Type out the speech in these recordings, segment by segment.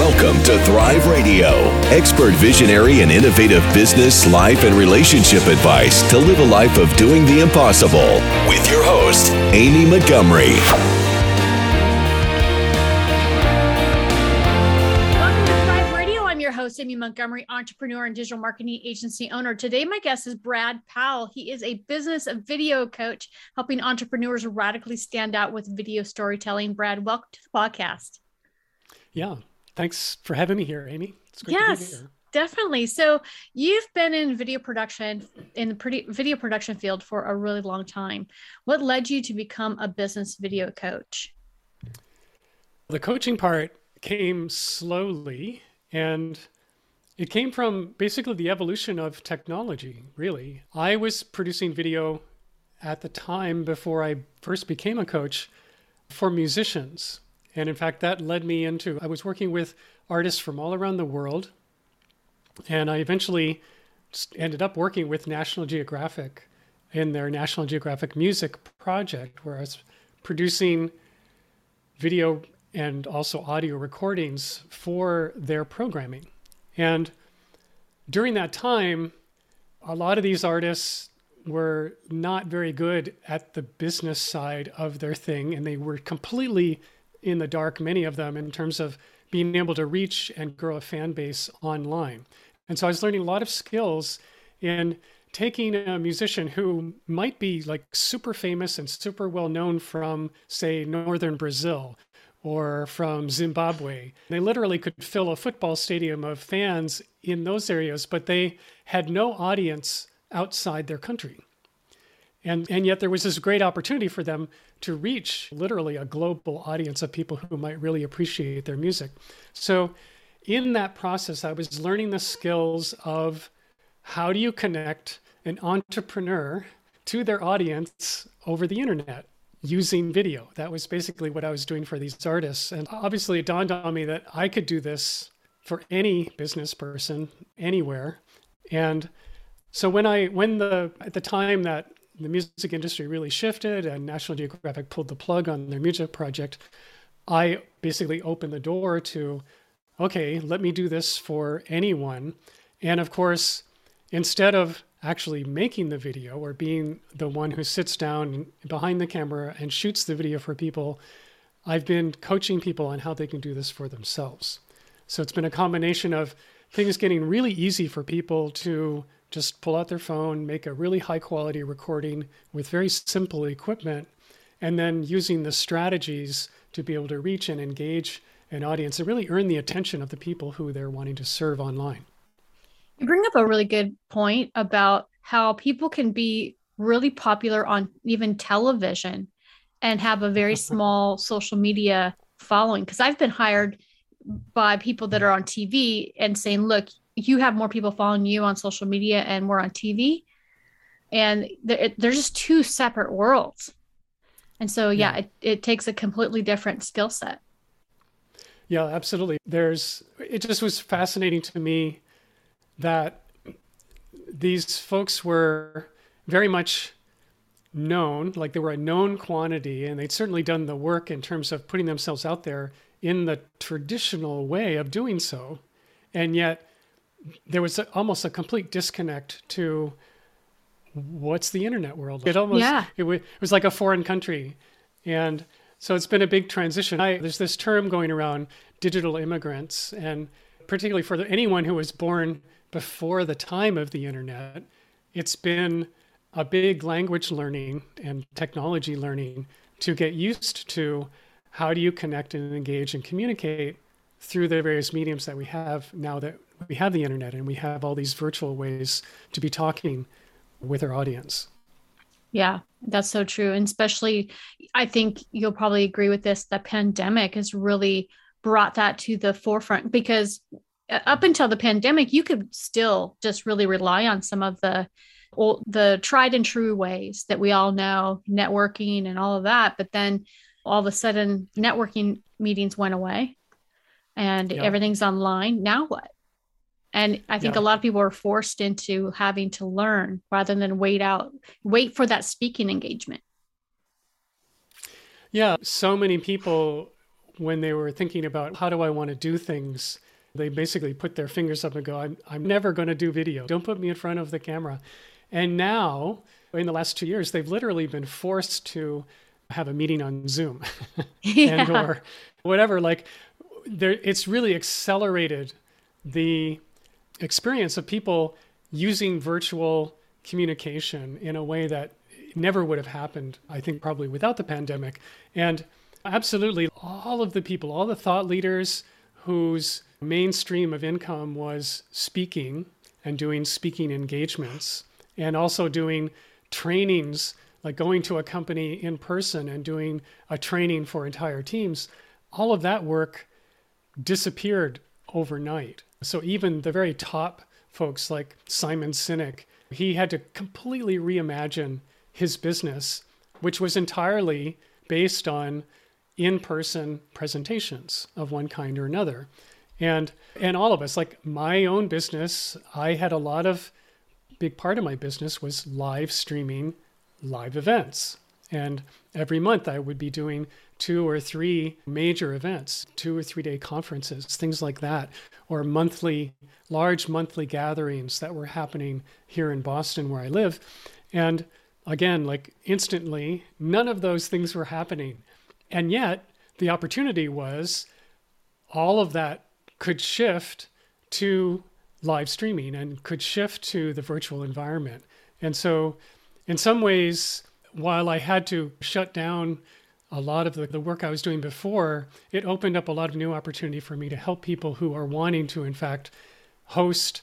Welcome to Thrive Radio, expert visionary and innovative business, life, and relationship advice to live a life of doing the impossible. With your host, Amy Montgomery. Welcome to Thrive Radio. I'm your host, Amy Montgomery, entrepreneur and digital marketing agency owner. Today, my guest is Brad Powell. He is a business video coach, helping entrepreneurs radically stand out with video storytelling. Brad, welcome to the podcast. Yeah, thanks for having me here, Amy. It's great yes. to be here. Definitely. So you've been in video production in the pretty video production field for a really long time. What led you to become a business video coach? The coaching part came slowly and it came from basically the evolution of technology, really. I was producing video at the time before I first became a coach for musicians. And in fact, that led me into I was working with artists from all around the world. And I eventually ended up working with National Geographic in their National Geographic Music project, where I was producing video and also audio recordings for their programming. And during that time, a lot of these artists were not very good at the business side of their thing, and they were completely in the dark, many of them, in terms of being able to reach and grow a fan base online. And so I was learning a lot of skills in taking a musician who might be like super famous and super well known from, say, northern Brazil or from Zimbabwe. They literally could fill a football stadium of fans in those areas, but they had no audience outside their country. And, and yet there was this great opportunity for them to reach literally a global audience of people who might really appreciate their music. So in that process, I was learning the skills of how do you connect an entrepreneur to their audience over the internet using video. That was basically what I was doing for these artists. And obviously, it dawned on me that I could do this for any business person anywhere. And so when I when the at the time that the music industry really shifted and National Geographic pulled the plug on their music project, I basically opened the door to, okay, let me do this for anyone. And of course, instead of actually making the video or being the one who sits down behind the camera and shoots the video for people, I've been coaching people on how they can do this for themselves. So it's been a combination of things getting really easy for people to just pull out their phone, make a really high quality recording with very simple equipment, and then using the strategies to be able to reach and engage an audience and really earn the attention of the people who they're wanting to serve online. You bring up a really good point about how people can be really popular on even television and have a very small social media following. Because I've been hired by people that are on TV and saying, look, you have more people following you on social media and we're on TV. And they're, they're just two separate worlds. And so, yeah, yeah. It, it takes a completely different skill set. Yeah, absolutely. There's, it just was fascinating to me that these folks were very much known, like they were a known quantity, and they'd certainly done the work in terms of putting themselves out there in the traditional way of doing so. And yet, there was a, almost a complete disconnect to what's the internet world. It almost yeah. it, w- it was like a foreign country, and so it's been a big transition. I, there's this term going around, digital immigrants, and particularly for the, anyone who was born before the time of the internet, it's been a big language learning and technology learning to get used to how do you connect and engage and communicate through the various mediums that we have now that we have the internet and we have all these virtual ways to be talking with our audience. Yeah, that's so true. And especially, I think you'll probably agree with this the pandemic has really brought that to the forefront because uh, up until the pandemic, you could still just really rely on some of the old, the tried and true ways that we all know, networking and all of that. But then all of a sudden, networking meetings went away and yeah. everything's online. Now what? And I think yeah. a lot of people are forced into having to learn rather than wait out, wait for that speaking engagement. Yeah, so many people when they were thinking about how do I want to do things, they basically put their fingers up and go, I'm, I'm never going to do video. Don't put me in front of the camera. And now, in the last two years, they've literally been forced to have a meeting on Zoom yeah. and or whatever. Like, there, it's really accelerated the experience of people using virtual communication in a way that never would have happened, I think, probably without the pandemic. And absolutely, all of the people, all the thought leaders whose mainstream of income was speaking and doing speaking engagements and also doing trainings like going to a company in person and doing a training for entire teams all of that work disappeared overnight so even the very top folks like simon sinek he had to completely reimagine his business which was entirely based on in-person presentations of one kind or another. And and all of us like my own business i had a lot of big part of my business was live streaming live events. And every month i would be doing two or three major events two or three day conferences things like that or monthly large monthly gatherings that were happening here in boston where i live and again like instantly none of those things were happening and yet the opportunity was all of that could shift to live streaming and could shift to the virtual environment. And so, in some ways, while I had to shut down a lot of the, the work I was doing before, it opened up a lot of new opportunity for me to help people who are wanting to, in fact, host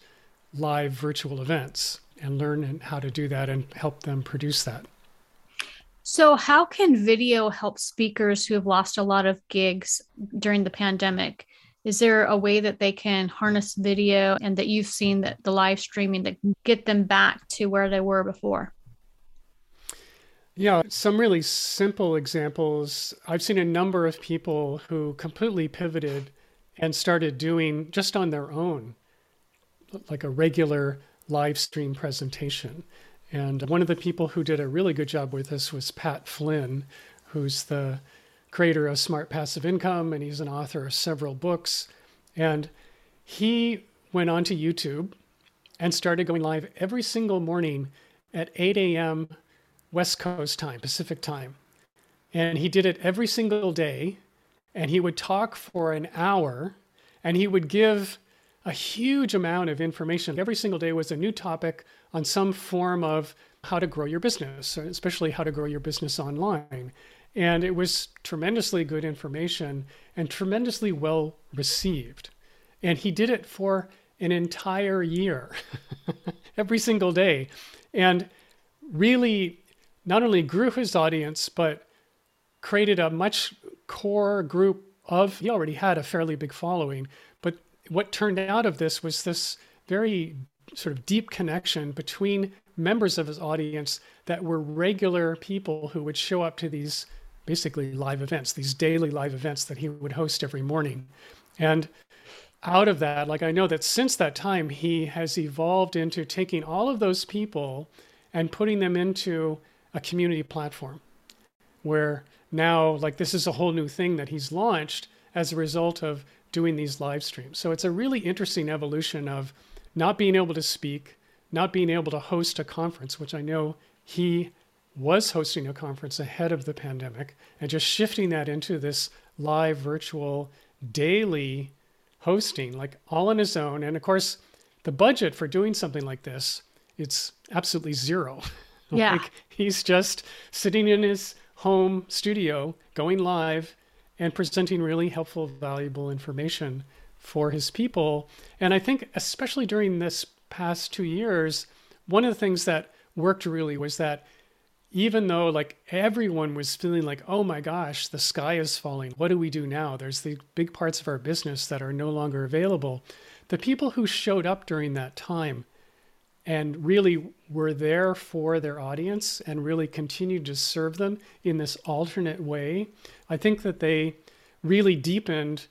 live virtual events and learn how to do that and help them produce that. So, how can video help speakers who have lost a lot of gigs during the pandemic? is there a way that they can harness video and that you've seen that the live streaming that get them back to where they were before yeah some really simple examples i've seen a number of people who completely pivoted and started doing just on their own like a regular live stream presentation and one of the people who did a really good job with this was pat flynn who's the creator of Smart Passive Income, and he's an author of several books. And he went onto YouTube and started going live every single morning at 8 a.m. West Coast time, Pacific time. And he did it every single day. And he would talk for an hour and he would give a huge amount of information. Every single day was a new topic on some form of how to grow your business, especially how to grow your business online. And it was tremendously good information and tremendously well received. And he did it for an entire year, every single day. And really not only grew his audience, but created a much core group of, he already had a fairly big following. But what turned out of this was this very sort of deep connection between members of his audience that were regular people who would show up to these basically live events, these daily live events that he would host every morning. And out of that, like I know that since that time, he has evolved into taking all of those people and putting them into a community platform where now, like, this is a whole new thing that he's launched as a result of doing these live streams. So it's a really interesting evolution of not being able to speak, not being able to host a conference, which I know he was hosting a conference ahead of the pandemic and just shifting that into this live virtual daily hosting like all on his own and of course the budget for doing something like this it's absolutely zero yeah like he's just sitting in his home studio going live and presenting really helpful valuable information for his people and i think especially during this past 2 years one of the things that worked really was that even though like everyone was feeling like, oh my gosh, the sky is falling. What do we do now? There's the big parts of our business that are no longer available. The people who showed up during that time and really were there for their audience and really continued to serve them in this alternate way, I think that they really deepened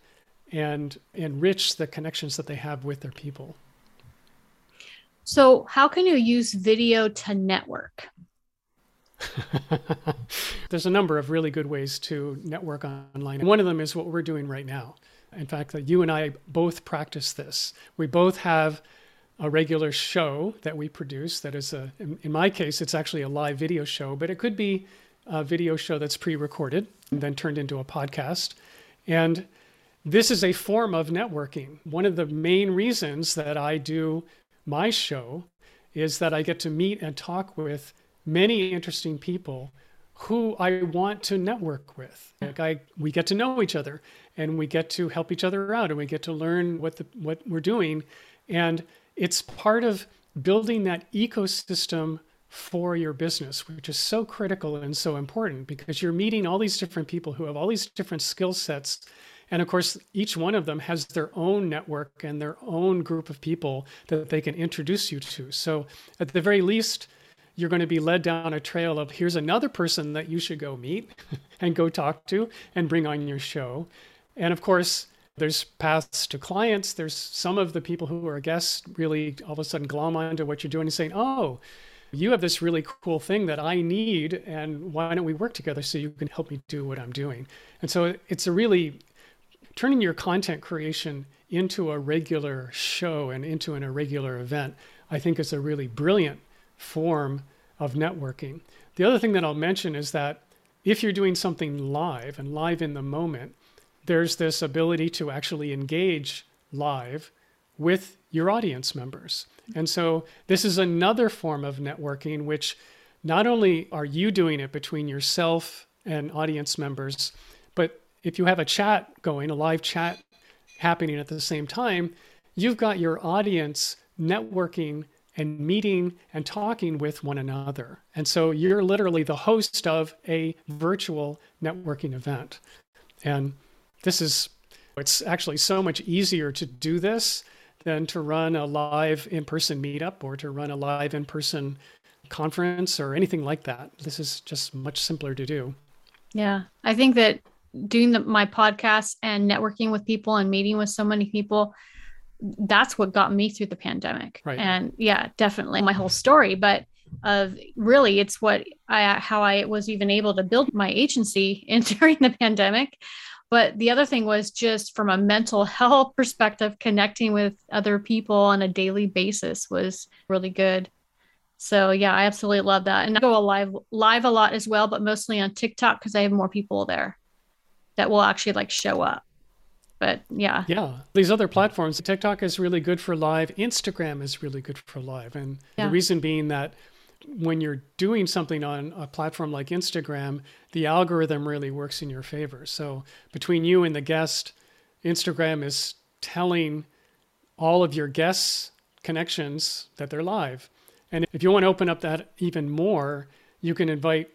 and enriched the connections that they have with their people. So, how can you use video to network? There's a number of really good ways to network online. One of them is what we're doing right now. In fact, that you and I both practice this. We both have a regular show that we produce that is a in my case it's actually a live video show but it could be a video show that's pre-recorded and then turned into a podcast. And this is a form of networking. One of the main reasons that i do my show is that i get to meet and talk with many interesting people who i want to network with. Like I, we get to know each other and we get to help each other out and we get to learn what the what we're doing. And it's part of building that ecosystem for your business, which is so critical and so important because you're meeting all these different people who have all these different skill sets. And of course, each one of them has their own network and their own group of people that they can introduce you to. So, at the very least, you're going to be led down a trail of here's another person that you should go meet and go talk to and bring on your show. And of course, there's paths to clients. There's some of the people who are guests really all of a sudden glom onto what you're doing and saying, oh, you have this really cool thing that I need, and why don't we work together so you can help me do what I'm doing? And so it's a really turning your content creation into a regular show and into an irregular event, I think is a really brilliant form of networking. The other thing that I'll mention is that if you're doing something live and live in the moment, there's this ability to actually engage live with your audience members. And so this is another form of networking, which not only are you doing it between yourself and audience members, but if you have a chat going, a live chat happening at the same time, you've got your audience networking and meeting and talking with one another. And so you're literally the host of a virtual networking event. And this is it's actually so much easier to do this than to run a live in-person meetup or to run a live in-person conference or anything like that. This is just much simpler to do. Yeah, I think that doing the, my podcast and networking with people and meeting with so many people that's what got me through the pandemic. Right. And yeah, definitely my whole story, but of really it's what I how I was even able to build my agency in during the pandemic but the other thing was just from a mental health perspective, connecting with other people on a daily basis was really good. So yeah, I absolutely love that. And I go live live a lot as well, but mostly on TikTok because I have more people there that will actually like show up. But yeah. Yeah. These other platforms, TikTok is really good for live. Instagram is really good for live. And yeah. the reason being that when you're doing something on a platform like Instagram, the algorithm really works in your favor. So between you and the guest, Instagram is telling all of your guests' connections that they're live. And if you want to open up that even more, you can invite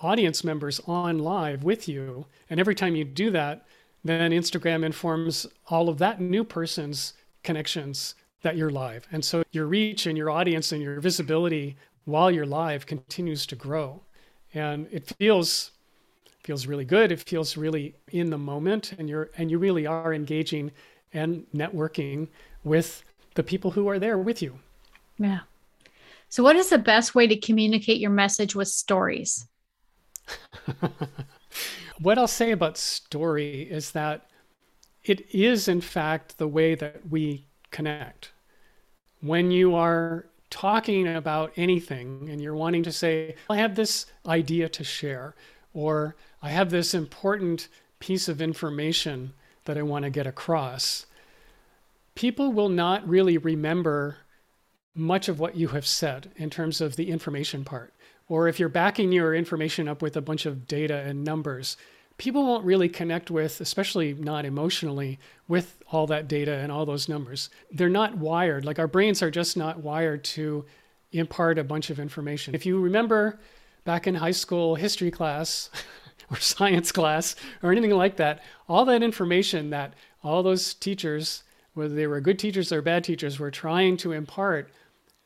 audience members on live with you. And every time you do that, then Instagram informs all of that new person's connections that you're live. And so your reach and your audience and your visibility while you're live continues to grow. And it feels feels really good. It feels really in the moment and you're and you really are engaging and networking with the people who are there with you. Yeah. So what is the best way to communicate your message with stories? what I'll say about story is that it is in fact the way that we connect. When you are talking about anything and you're wanting to say, I have this idea to share, or I have this important piece of information that I want to get across, people will not really remember much of what you have said in terms of the information part. Or if you're backing your information up with a bunch of data and numbers, people won't really connect with, especially not emotionally, with all that data and all those numbers. They're not wired, like our brains are just not wired to impart a bunch of information. If you remember back in high school history class or science class or anything like that, all that information that all those teachers, whether they were good teachers or bad teachers, were trying to impart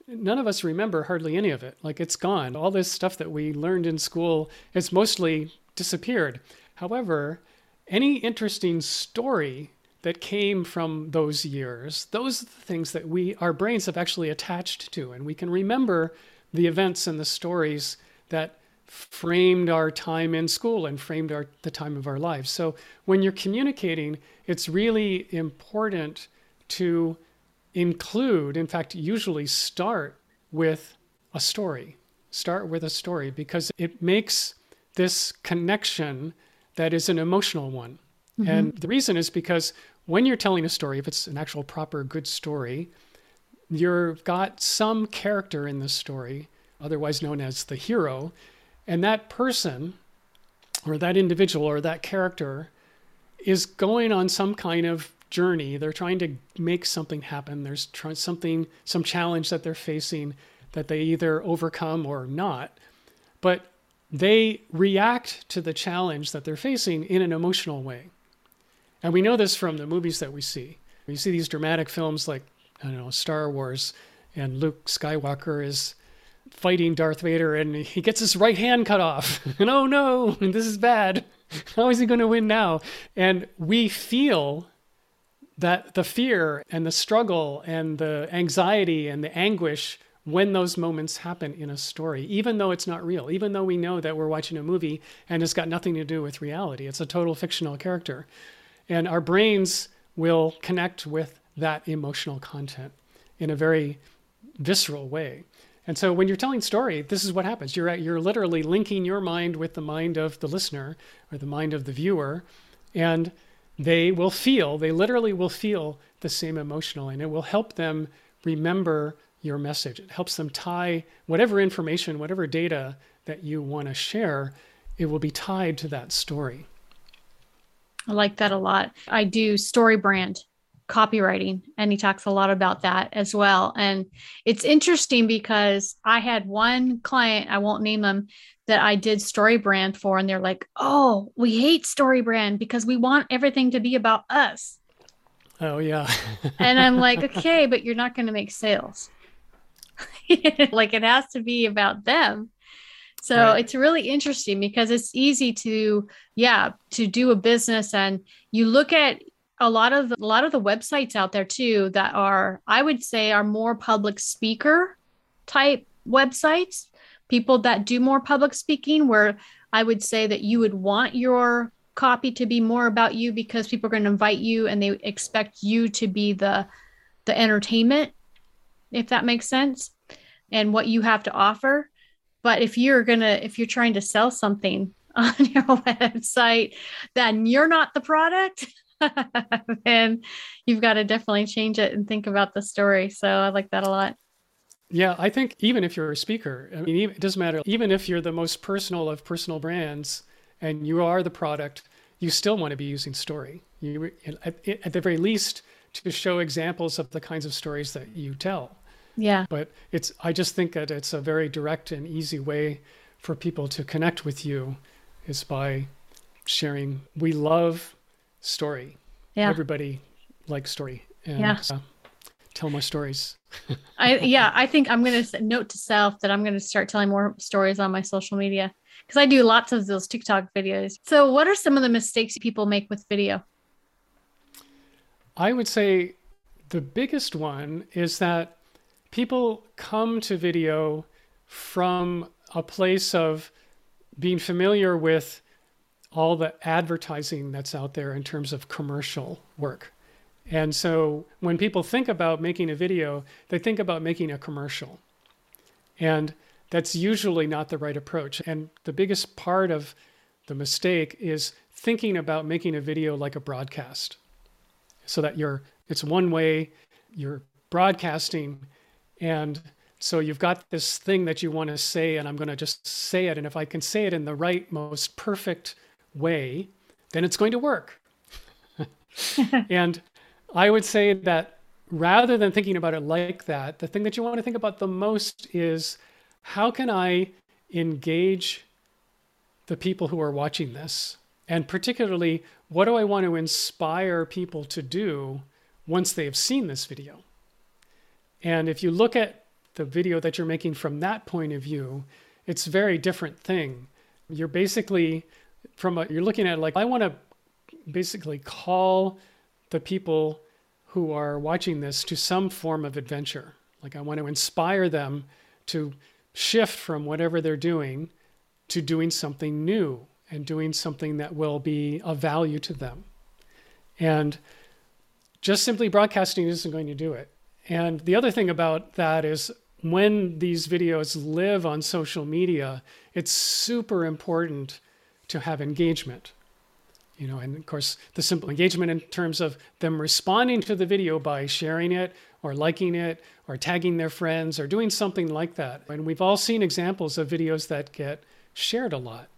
none of us remember hardly any of it. Like it's gone. All this stuff that we learned in school, it's mostly disappeared. However, any interesting story that came from those years, those are the things that we our brains have actually attached to and we can remember the events and the stories that framed our time in school and framed our, the time of our lives. So when you're communicating, it's really important to include, in fact, usually start with a story. Start with a story because it makes this connection that is an emotional one. Mm-hmm. And the reason is because when you're telling a story, if it's an actual proper good story, you've got some character in the story, otherwise known as the hero, and that person or that individual or that character is going on some kind of journey. They're trying to make something happen. There's try- something, some challenge that they're facing that they either overcome or not. But they react to the challenge that they're facing in an emotional way. And we know this from the movies that we see. We see these dramatic films like, I don't know, Star Wars, and Luke Skywalker is fighting Darth Vader and he gets his right hand cut off. and oh no, this is bad. How is he going to win now? And we feel that the fear and the struggle and the anxiety and the anguish when those moments happen in a story, even though it's not real, even though we know that we're watching a movie and it's got nothing to do with reality. It's a total fictional character. And our brains will connect with that emotional content in a very visceral way. And so when you're telling story, this is what happens. You're you're literally linking your mind with the mind of the listener or the mind of the viewer, and they will feel, they literally will feel the same emotional, and it will help them remember your message. It helps them tie whatever information, whatever data that you want to share, it will be tied to that story. I like that a lot. I do story brand copywriting and he talks a lot about that as well and it's interesting because i had one client i won't name them that i did story brand for and they're like oh we hate story brand because we want everything to be about us oh yeah and i'm like okay but you're not going to make sales like it has to be about them. So right. it's really interesting because it's easy to, yeah, to do a business and you look at a lot of the, a lot of the websites out there too that are I would say are more public speaker type websites, people that do more public speaking where I would say that you would want your copy to be more about you because people are going to invite you and they expect you to be the the entertainment if that makes sense and what you have to offer. But if you're going to, if you're trying to sell something on your website, then you're not the product. and you've got to definitely change it and think about the story. So I like that a lot. Yeah, I think even if you're a speaker, I mean, it doesn't matter. Even if you're the most personal of personal brands and you are the product, you still want to be using story. You, at, at the very least, to show examples of the kinds of stories that you tell. Yeah. But it's I just think that it's a very direct and easy way for people to connect with you is by sharing. We love story. Yeah. Everybody likes story. And yeah. Uh, tell more stories. I yeah, I think I'm gonna note to self that I'm gonna start telling more stories on my social media because I do lots of those TikTok videos. So, what are some of the mistakes people make with video? I would say the biggest one is that people come to video from a place of being familiar with all the advertising that's out there in terms of commercial work. And so when people think about making a video, they think about making a commercial. And that's usually not the right approach. And the biggest part of the mistake is thinking about making a video like a broadcast. So that you're it's one way you're broadcasting and so you've got this thing that you want to say, and I'm going to just say it. And if I can say it in the right, most perfect way, then it's going to work. and I would say that rather than thinking about it like that, the thing that you want to think about the most is how can I engage the people who are watching this? And particularly, what do I want to inspire people to do once they have seen this video? And if you look at the video that you're making from that point of view, it's a very different thing. You're basically from a, you're looking at like I want to basically call the people who are watching this to some form of adventure. Like I want to inspire them to shift from whatever they're doing to doing something new and doing something that will be of value to them. And just simply broadcasting isn't going to do it. And the other thing about that is when these videos live on social media, it's super important to have engagement. You know, and of course, the simple engagement in terms of them responding to the video by sharing it or liking it or tagging their friends or doing something like that. And we've all seen examples of videos that get shared a lot.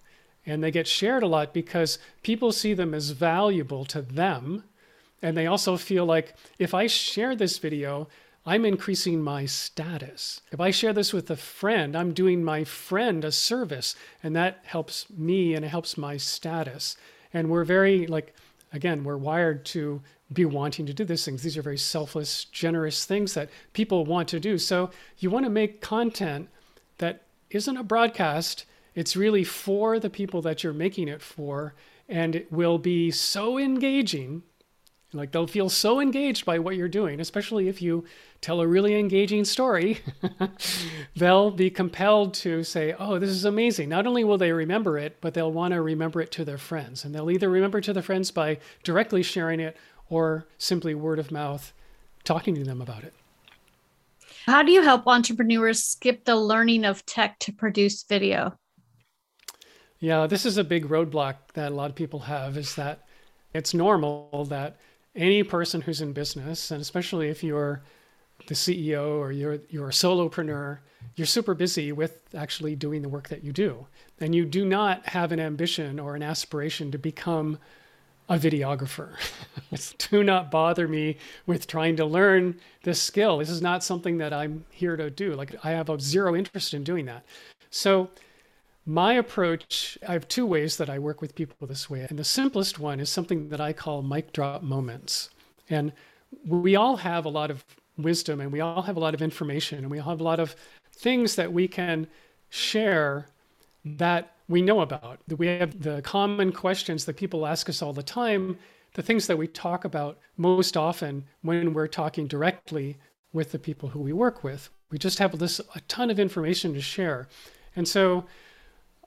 And they get shared a lot because people see them as valuable to them. And they also feel like if I share this video, I'm increasing my status. If I share this with a friend, I'm doing my friend a service, and that helps me and it helps my status. And we're very, like, again, we're wired to be wanting to do these things. These are very selfless, generous things that people want to do. So you want to make content that isn't a broadcast, it's really for the people that you're making it for, and it will be so engaging. Like they'll feel so engaged by what you're doing, especially if you tell a really engaging story. they'll be compelled to say, Oh, this is amazing. Not only will they remember it, but they'll want to remember it to their friends. And they'll either remember to their friends by directly sharing it or simply word of mouth talking to them about it. How do you help entrepreneurs skip the learning of tech to produce video? Yeah, this is a big roadblock that a lot of people have is that it's normal that any person who's in business, and especially if you're the CEO or you're you're a solopreneur, you're super busy with actually doing the work that you do. And you do not have an ambition or an aspiration to become a videographer. do not bother me with trying to learn this skill. This is not something that I'm here to do. Like I have a zero interest in doing that. So my approach, I have two ways that I work with people this way. And the simplest one is something that I call mic drop moments. And we all have a lot of wisdom and we all have a lot of information and we all have a lot of things that we can share that we know about. We have the common questions that people ask us all the time, the things that we talk about most often when we're talking directly with the people who we work with. We just have this a ton of information to share. And so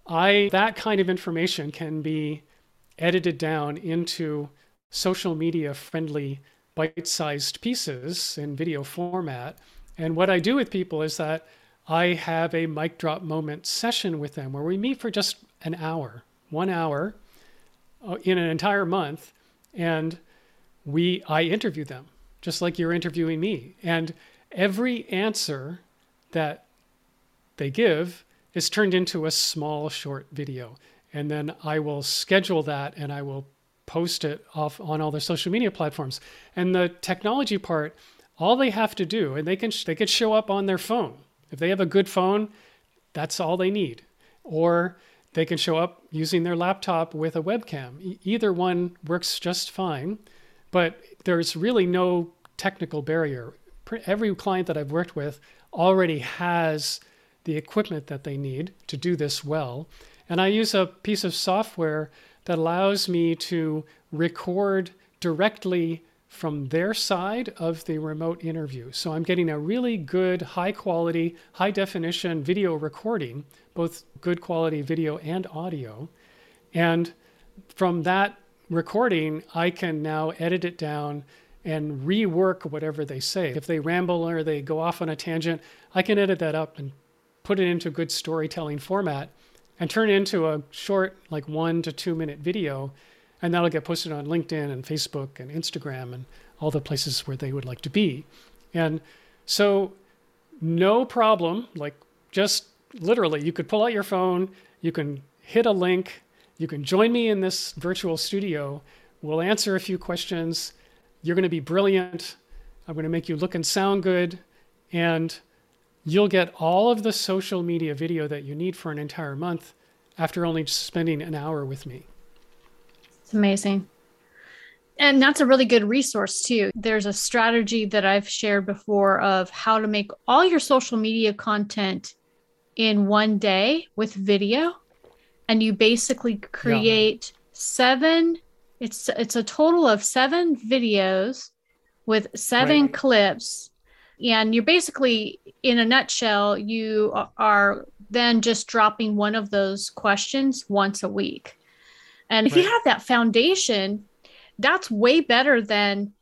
I that kind of information can be edited down into social media friendly bite-sized pieces in video format. And what I do with people is that I have a mic drop moment session with them where we meet for just an hour, one hour uh, in an entire month, and we I interview them just like you're interviewing me. And every answer that they give is turned into a small short video. And then I will schedule that and I will post it off on all their social media platforms. And the technology part, all they have to do, and they can they can show up on their phone. If they have a good phone, that's all they need. Or they can show up using their laptop with a webcam. E- either one works just fine, but there's really no technical barrier. Every client that I've worked with already has the equipment that they need to do this well. And I use a piece of software that allows me to record directly from their side of the remote interview. So I'm getting a really good, high quality, high definition video recording, both good quality video and audio. And from that recording, I can now edit it down and rework whatever they say. If they ramble or they go off on a tangent, I can edit that up and put it into a good storytelling format and turn it into a short, like one to two minute video. And that'll get posted on LinkedIn and Facebook and Instagram and all the places where they would like to be. And so, no problem. Like, just literally, you could pull out your phone, you can hit a link, you can join me in this virtual studio. We'll answer a few questions. You're going to be brilliant. I'm going to make you look and sound good. And you'll get all of the social media video that you need for an entire month after only spending an hour with me. It's amazing. And that's a really good resource too. There's a strategy that I've shared before of how to make all your social media content in one day with video. And you basically create yeah. seven, it's it's a total of seven videos with seven right. clips And you're basically, in a nutshell, you are then just dropping one of those questions once a week. And if right. you have that foundation, that's way better than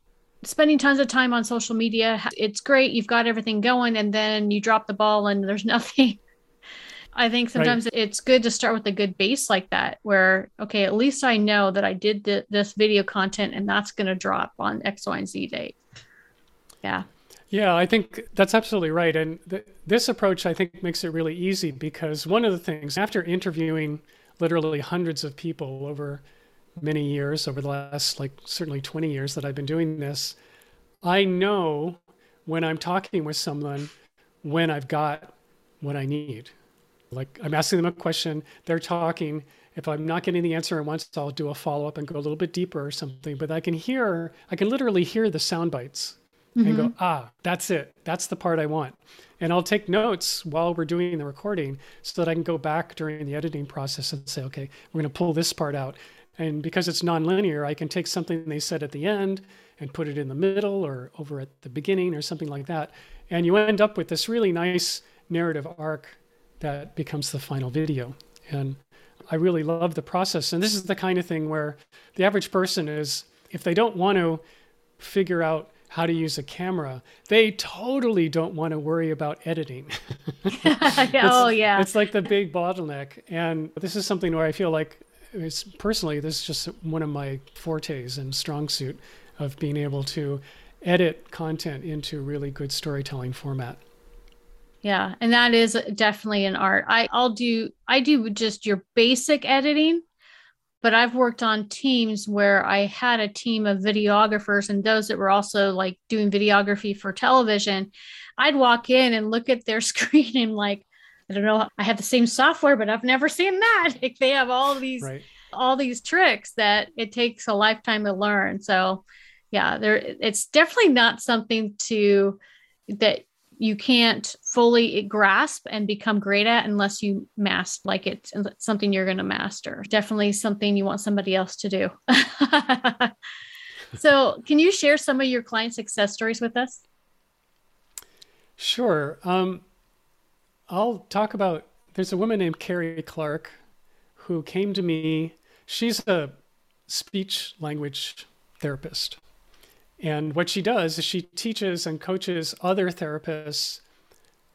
spending tons of time on social media. It's great. You've got everything going, and then you drop the ball and there's nothing. I think sometimes right. it's good to start with a good base like that, where, okay, at least I know that I did th- this video content and that's going to drop on X, Y, and Z date. Yeah. Yeah, I think that's absolutely right. And th- this approach, I think, makes it really easy because one of the things, after interviewing literally hundreds of people over many years, over the last, like, certainly 20 years that I've been doing this, I know when I'm talking with someone when I've got what I need. Like, I'm asking them a question, they're talking. If I'm not getting the answer at once, I'll do a follow up and go a little bit deeper or something. But I can hear, I can literally hear the sound bites mm-hmm. and go, mm-hmm. ah, that's it. That's the part I want. And I'll take notes while we're doing the recording so that I can go back during the editing process and say, okay, we're going to pull this part out. And because it's nonlinear, I can take something they said at the end and put it in the middle or over at the beginning or something like that. And you end up with this really nice narrative arc that becomes the final video. And I really love the process. And this is the kind of thing where the average person is, if they don't want to figure out how to use a camera, they totally don't want to worry about editing. oh, yeah. It's like the big bottleneck. And this is something where I feel like it's personally, this is just one of my fortes and strong suit of being able to edit content into really good storytelling format. Yeah, and that is definitely an art. I I'll do I do just your basic editing but I've worked on teams where I had a team of videographers and those that were also like doing videography for television. I'd walk in and look at their screen and like, I don't know, I have the same software, but I've never seen that. Like they have all these right. all these tricks that it takes a lifetime to learn. So yeah, there it's definitely not something to that you can't fully grasp and become great at unless you master like it's something you're going to master. Definitely something you want somebody else to do. So can you share some of your client success stories with us? Sure. Um, i'll talk about there's a woman named carrie clark who came to me. She's a speech language therapist and what she does is she teaches and coaches other therapists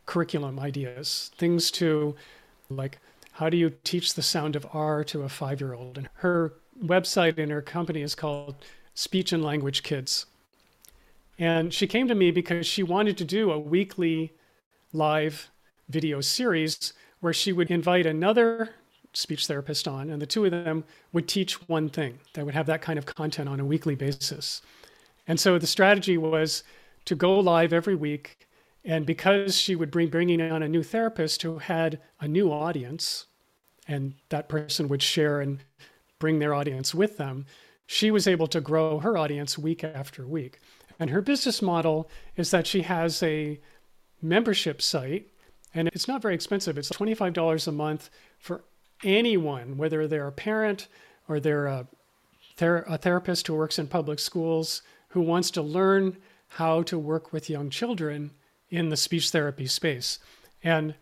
curriculum ideas, things to like how do you teach the sound of R to a five year old? And her website in her company is called Speech and Language Kids. And she came to me because she wanted to do a weekly live video series where she would invite another speech therapist on, and the two of them would teach one thing. They would have that kind of content on a weekly basis. And so the strategy was to go live every week. And because she would bring bringing on a new therapist who had a new audience, and that person would share and bring their audience with them, she was able to grow her audience week after week. And her business model is that she has a membership site, and it's not very expensive. It's $25 a month for anyone, whether they're a parent or they're a, ther- a therapist who works in public schools who wants to learn how to work with young children in the speech therapy space. And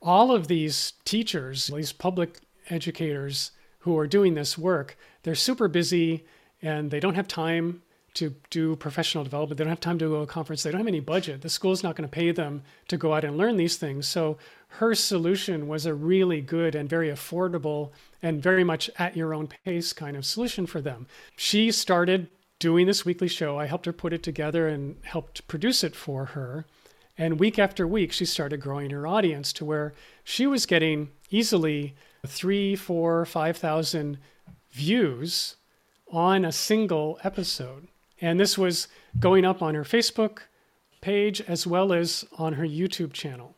all of these teachers, these public educators who are doing this work, they're super busy and they don't have time to do professional development. They don't have time to go to a conference. They don't have any budget. The school's not going to pay them to go out and learn these things. So her solution was a really good and very affordable and very much at your own pace kind of solution for them. She started doing this weekly show. I helped her put it together and helped produce it for her. And week after week, she started growing her audience to where she was getting easily three, four, five thousand views on a single episode. And this was going up on her Facebook page as well as on her YouTube channel.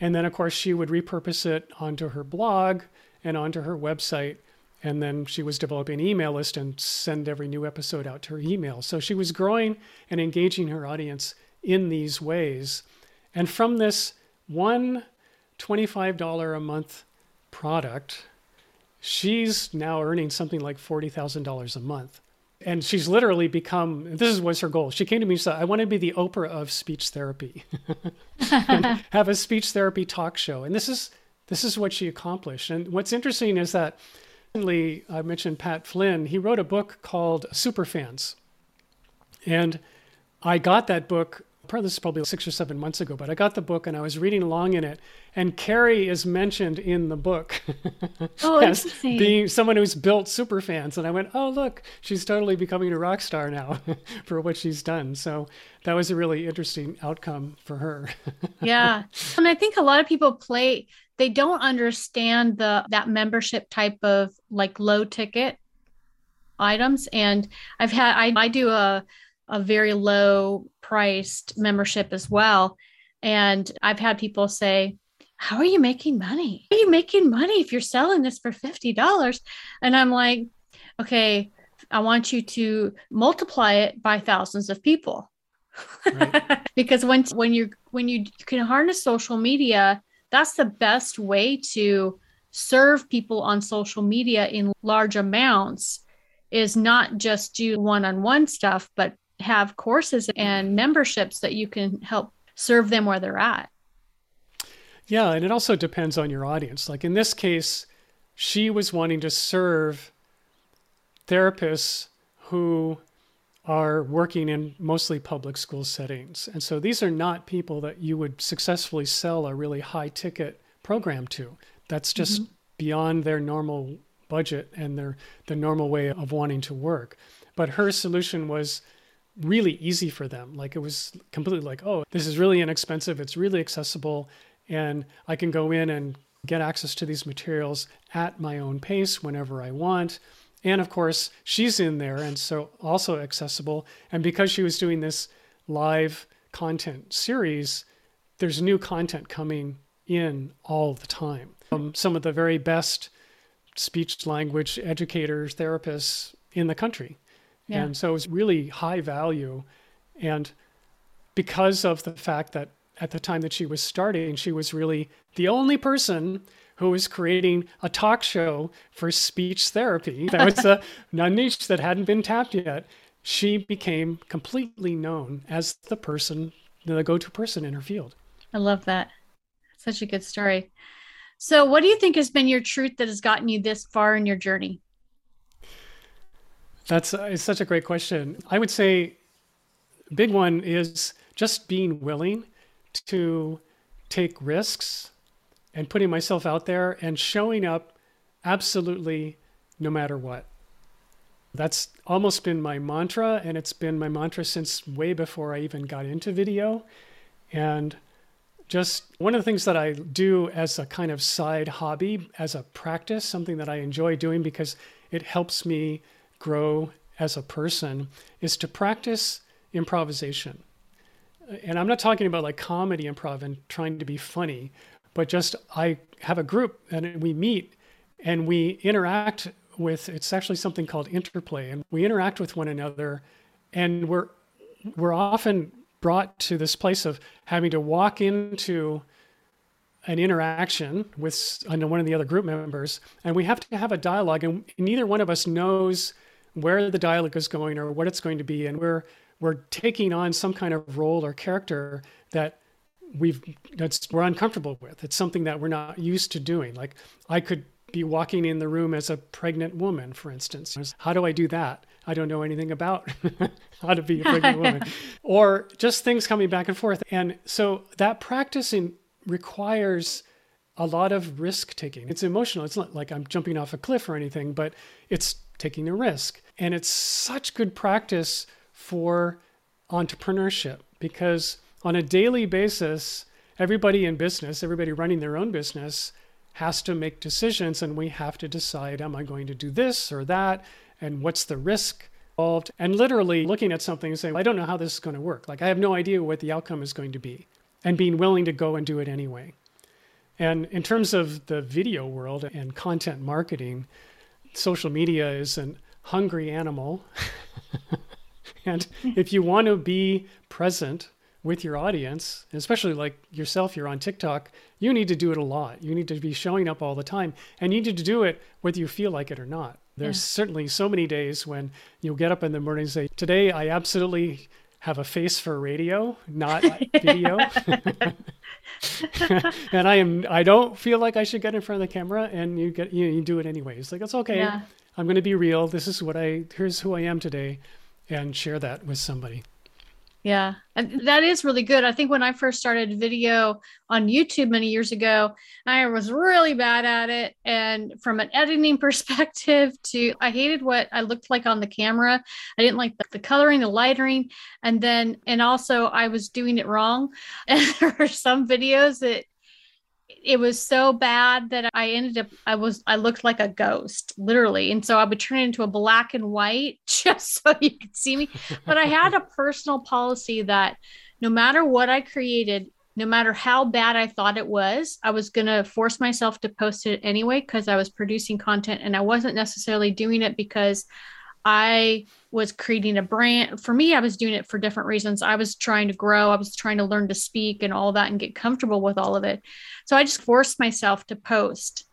And then, of course, she would repurpose it onto her blog and onto her website and then she was developing an email list and send every new episode out to her email. So she was growing and engaging her audience in these ways. And from this one $25 a month product, she's now earning something like $40,000 a month. And she's literally become this was her goal. She came to me and said, I want to be the Oprah of speech therapy. have a speech therapy talk show. And this is this is what she accomplished. And what's interesting is that recently I mentioned Pat Flynn, he wrote a book called Superfans. And I got that book this is probably six or seven months ago, but I got the book and I was reading along in it, and Carrie is mentioned in the book oh, as being someone who's built super fans. And I went, oh look, she's totally becoming a rock star now for what she's done. So that was a really interesting outcome for her. yeah, and I think a lot of people play they don't understand the that membership type of like low ticket items and i've had i, I do a a very low priced membership as well. And I've had people say, How are you making money? How are you making money if you're selling this for $50? And I'm like, Okay, I want you to multiply it by thousands of people. Right. because once when you when you can harness social media, that's the best way to serve people on social media in large amounts is not just do one-on-one stuff but have courses and memberships that you can help serve them where they're at. Yeah, and it also depends on your audience. Like in this case, she was wanting to serve therapists who are working in mostly public school settings. And so these are not people that you would successfully sell a really high ticket program to. That's just mm-hmm. beyond their normal budget and their the normal way of wanting to work. But her solution was really easy for them. Like it was completely like, oh, this is really inexpensive, it's really accessible, and I can go in and get access to these materials at my own pace whenever I want. And of course, she's in there and so also accessible. And because she was doing this live content series, there's new content coming in all the time. Um, some of the very best speech language educators, therapists in the country. Yeah. And so it was really high value. And because of the fact that at the time that she was starting, she was really the only person who was creating a talk show for speech therapy. That was a, a niche that hadn't been tapped yet. She became completely known as the person, the go to person in her field. I love that. Such a good story. So, what do you think has been your truth that has gotten you this far in your journey? That's uh, it's such a great question. I would say big one is just being willing to take risks and putting myself out there and showing up absolutely no matter what. That's almost been my mantra, and it's been my mantra since way before I even got into video. And just one of the things that I do as a kind of side hobby, as a practice, something that I enjoy doing because it helps me grow as a person is to practice improvisation. And I'm not talking about like comedy improv and trying to be funny, but just I have a group and we meet and we interact with it's actually something called interplay and we interact with one another and we're we're often brought to this place of having to walk into an interaction with one of the other group members and we have to have a dialogue and neither one of us knows where the dialogue is going or what it's going to be, and we're we're taking on some kind of role or character that we've that's we're uncomfortable with. It's something that we're not used to doing. Like I could be walking in the room as a pregnant woman, for instance. How do I do that? I don't know anything about how to be a pregnant woman, or just things coming back and forth. And so that practicing requires a lot of risk taking. It's emotional. It's not like I'm jumping off a cliff or anything, but it's taking a risk. And it's such good practice for entrepreneurship because on a daily basis, everybody in business, everybody running their own business, has to make decisions and we have to decide am I going to do this or that? And what's the risk involved? And literally looking at something and saying, I don't know how this is going to work. Like, I have no idea what the outcome is going to be, and being willing to go and do it anyway. And in terms of the video world and content marketing, social media is an hungry animal. and if you want to be present with your audience, especially like yourself, you're on TikTok, you need to do it a lot. You need to be showing up all the time and you need to do it whether you feel like it or not. There's yeah. certainly so many days when you'll get up in the morning and say, Today I absolutely have a face for radio, not video. and I am I don't feel like I should get in front of the camera and you get you, you do it anyways. Like it's okay. Yeah. I'm going to be real. This is what I here's who I am today and share that with somebody. Yeah. And that is really good. I think when I first started video on YouTube many years ago, I was really bad at it. And from an editing perspective, to I hated what I looked like on the camera. I didn't like the, the coloring, the lighting, And then, and also I was doing it wrong. And there were some videos that it was so bad that I ended up I was I looked like a ghost literally. And so I would turn it into a black and white just so you could see me. But I had a personal policy that no matter what I created no matter how bad I thought it was I was going to force myself to post it anyway cuz I was producing content and I wasn't necessarily doing it because I was creating a brand. For me, I was doing it for different reasons. I was trying to grow, I was trying to learn to speak and all that and get comfortable with all of it. So I just forced myself to post.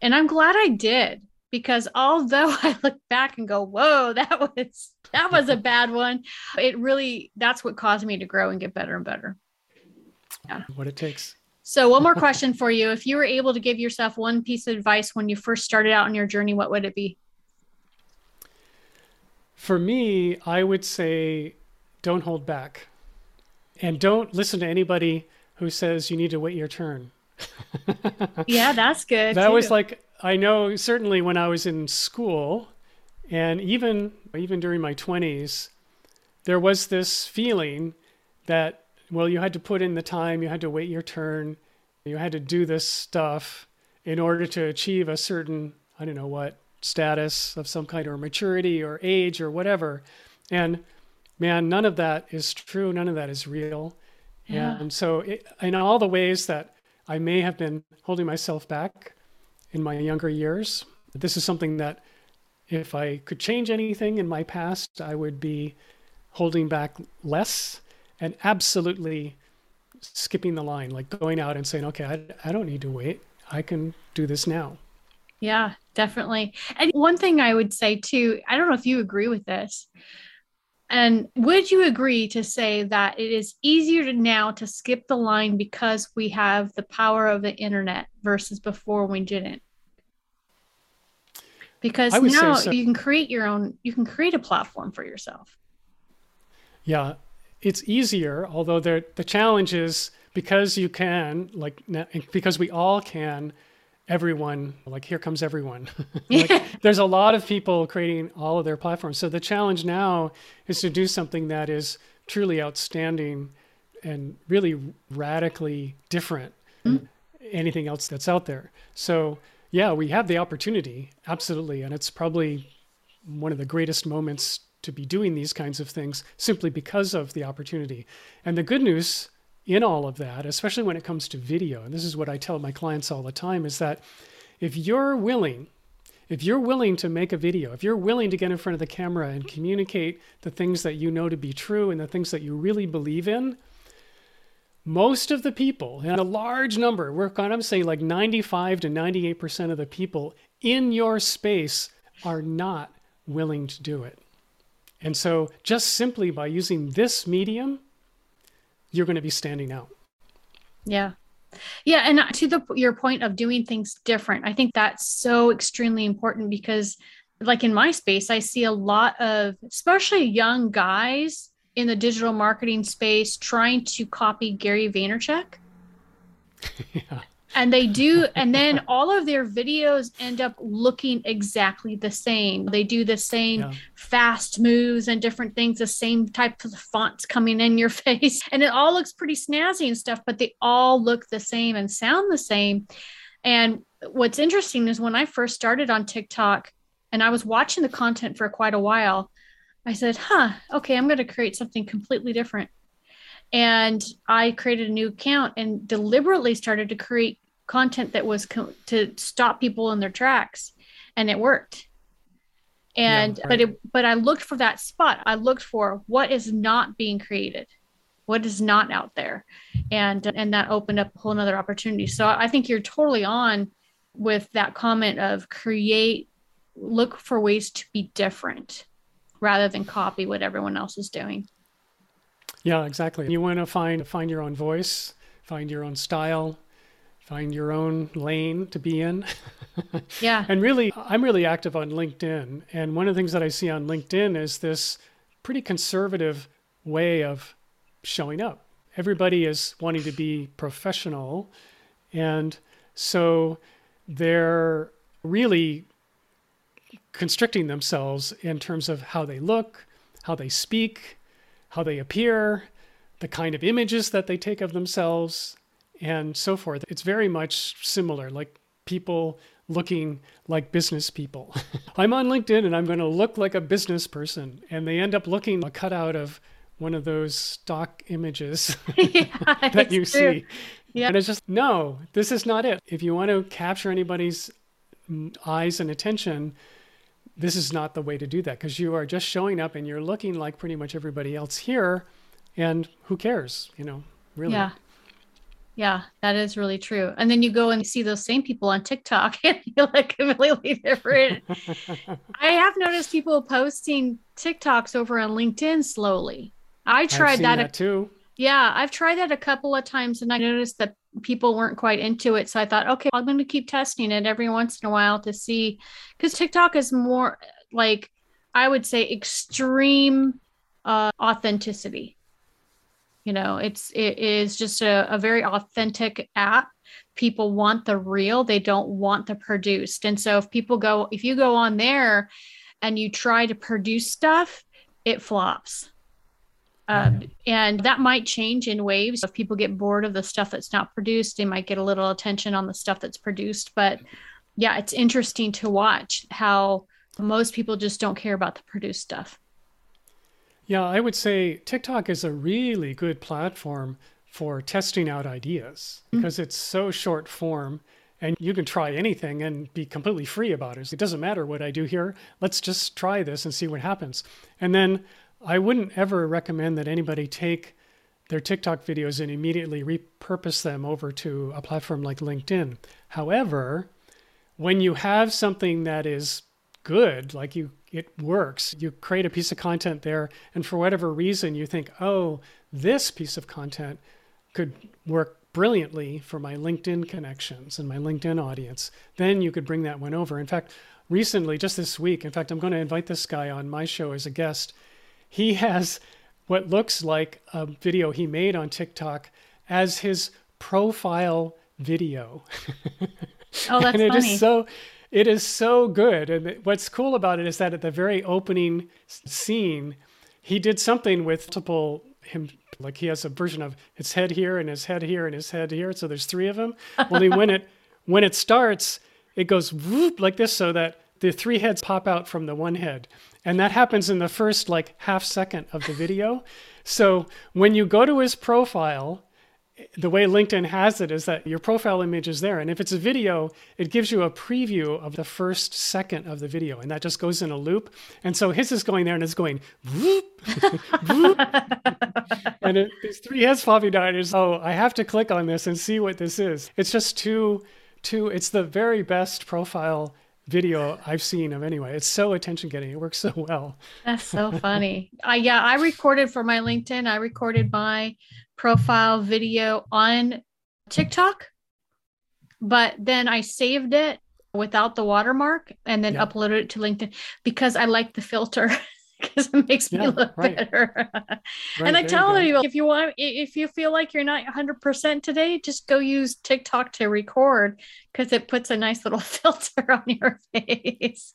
And I'm glad I did because although I look back and go, whoa, that was that was a bad one, it really that's what caused me to grow and get better and better. Yeah. What it takes. So one more question for you. If you were able to give yourself one piece of advice when you first started out on your journey, what would it be? For me, I would say don't hold back. And don't listen to anybody who says you need to wait your turn. yeah, that's good. That too. was like I know certainly when I was in school and even even during my 20s there was this feeling that well you had to put in the time, you had to wait your turn, you had to do this stuff in order to achieve a certain I don't know what status of some kind or maturity or age or whatever. And man, none of that is true. None of that is real. Yeah. And so, it, in all the ways that I may have been holding myself back in my younger years, this is something that if I could change anything in my past, I would be holding back less and absolutely skipping the line, like going out and saying, okay, I, I don't need to wait. I can do this now. Yeah, definitely. And one thing I would say too, I don't know if you agree with this. And would you agree to say that it is easier to now to skip the line because we have the power of the internet versus before we didn't? Because now so. you can create your own, you can create a platform for yourself. Yeah, it's easier, although the the challenge is because you can, like, because we all can everyone like here comes everyone. Like, there's a lot of people creating all of their platforms. So the challenge now is to do something that is truly outstanding and really radically different mm. than anything else that's out there. So yeah we have the opportunity absolutely and it's probably one of the greatest moments to be doing these kinds of things simply because of the opportunity. And the good news in all of that, especially when it comes to video, and this is what I tell my clients all the time, is that if you're willing, if you're willing to make a video, if you're willing to get in front of the camera and communicate the things that you know to be true and the things that you really believe in, most of the people, and a large number, we're of saying like 95 to 98% of the people in your space are not willing to do it. And so, just simply by using this medium, you're going to be standing out. Yeah. Yeah, and uh, to the your point of doing things different, I think that's so extremely important because like in my space, I see a lot of especially young guys in the digital marketing space trying to copy Gary Vaynerchuk. yeah and they do and then all of their videos end up looking exactly the same. They do the same yeah. fast moves and different things the same type of fonts coming in your face. And it all looks pretty snazzy and stuff but they all look the same and sound the same. And what's interesting is when i first started on tiktok and i was watching the content for quite a while i said huh okay i'm going to create something completely different. And I created a new account and deliberately started to create content that was co- to stop people in their tracks and it worked and yeah, right. but it but i looked for that spot i looked for what is not being created what is not out there and and that opened up a whole nother opportunity so i think you're totally on with that comment of create look for ways to be different rather than copy what everyone else is doing. Yeah, exactly. You want to find find your own voice, find your own style, find your own lane to be in. yeah. And really, I'm really active on LinkedIn, and one of the things that I see on LinkedIn is this pretty conservative way of showing up. Everybody is wanting to be professional, and so they're really constricting themselves in terms of how they look, how they speak, how they appear, the kind of images that they take of themselves, and so forth. It's very much similar, like people looking like business people. I'm on LinkedIn and I'm going to look like a business person, and they end up looking a cutout of one of those stock images yeah, that you true. see. Yeah. And it's just, no, this is not it. If you want to capture anybody's mm, eyes and attention, this is not the way to do that because you are just showing up and you're looking like pretty much everybody else here. And who cares, you know, really? Yeah. Yeah, that is really true. And then you go and see those same people on TikTok and you look completely different. I have noticed people posting TikToks over on LinkedIn slowly. I tried that, that, too. Yeah, I've tried that a couple of times and I noticed that people weren't quite into it. So I thought, okay, I'm going to keep testing it every once in a while to see because TikTok is more like, I would say, extreme uh, authenticity. You know, it's it is just a, a very authentic app. People want the real, they don't want the produced. And so if people go, if you go on there and you try to produce stuff, it flops um, and that might change in waves. If people get bored of the stuff that's not produced, they might get a little attention on the stuff that's produced. But yeah, it's interesting to watch how most people just don't care about the produced stuff. Yeah, I would say TikTok is a really good platform for testing out ideas mm. because mm-hmm. it's so short form and you can try anything and be completely free about it. It doesn't matter what I do here. Let's just try this and see what happens. And then I wouldn't ever recommend that anybody take their TikTok videos and immediately repurpose them over to a platform like LinkedIn. However, when you have something that is good, like you it works, you create a piece of content there and for whatever reason you think, "Oh, this piece of content could work brilliantly for my LinkedIn connections and my LinkedIn audience." Then you could bring that one over. In fact, recently just this week, in fact, I'm going to invite this guy on my show as a guest he has what looks like a video he made on TikTok as his profile video. Oh, that's and it funny. Is so it is so good. And what's cool about it is that at the very opening scene, he did something with multiple him like he has a version of his head here and his head here and his head here. So there's three of them. Only when it when it starts, it goes whoop like this so that the three heads pop out from the one head. And that happens in the first like half second of the video. So when you go to his profile, the way LinkedIn has it is that your profile image is there. And if it's a video, it gives you a preview of the first second of the video. And that just goes in a loop. And so his is going there and it's going and it, these three heads out is, oh, I have to click on this and see what this is. It's just too, too, it's the very best profile video I've seen of anyway. It's so attention getting. It works so well. That's so funny. I yeah, I recorded for my LinkedIn. I recorded my profile video on TikTok, but then I saved it without the watermark and then yeah. uploaded it to LinkedIn because I like the filter. because it makes me look right. better. right, and I tell you, if you want, if you feel like you're not 100% today, just go use TikTok to record because it puts a nice little filter on your face.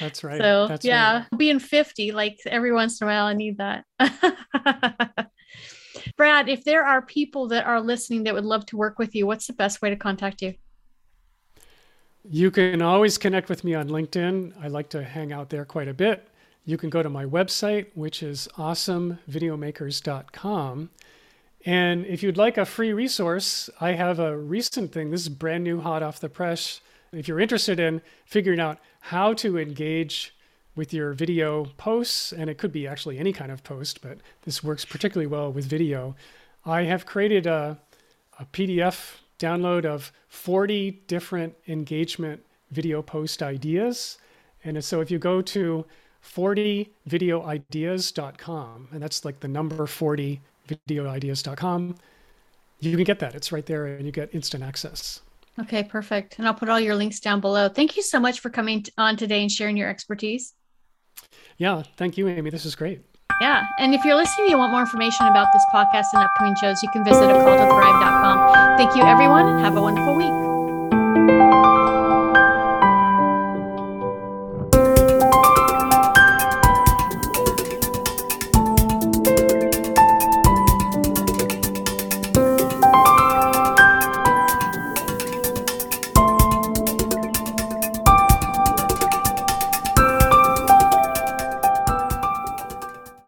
That's right. So, That's yeah, right. being 50, like every once in a while, I need that. Brad, if there are people that are listening that would love to work with you, what's the best way to contact you? You can always connect with me on LinkedIn. I like to hang out there quite a bit you can go to my website, which is awesomevideomakers.com. And if you'd like a free resource, I have a recent thing. This is brand new, hot off the press. If you're interested in figuring out how to engage with your video posts, and it could be actually any kind of post, but this works particularly well with video, I have created a, a PDF download of 40 different engagement video post ideas And so if you go to 40videoideas.com, and that's like the number 40videoideas.com, you can get that. It's right there and you get instant access. Okay, perfect. And I'll put all your links down below. Thank you so much for coming on today and sharing your expertise. Yeah, thank you, Amy. This is great. Yeah. And if you're listening you want more information about this podcast and upcoming shows, you can visit a call to thrive.com. Thank you, everyone, and have a wonderful week.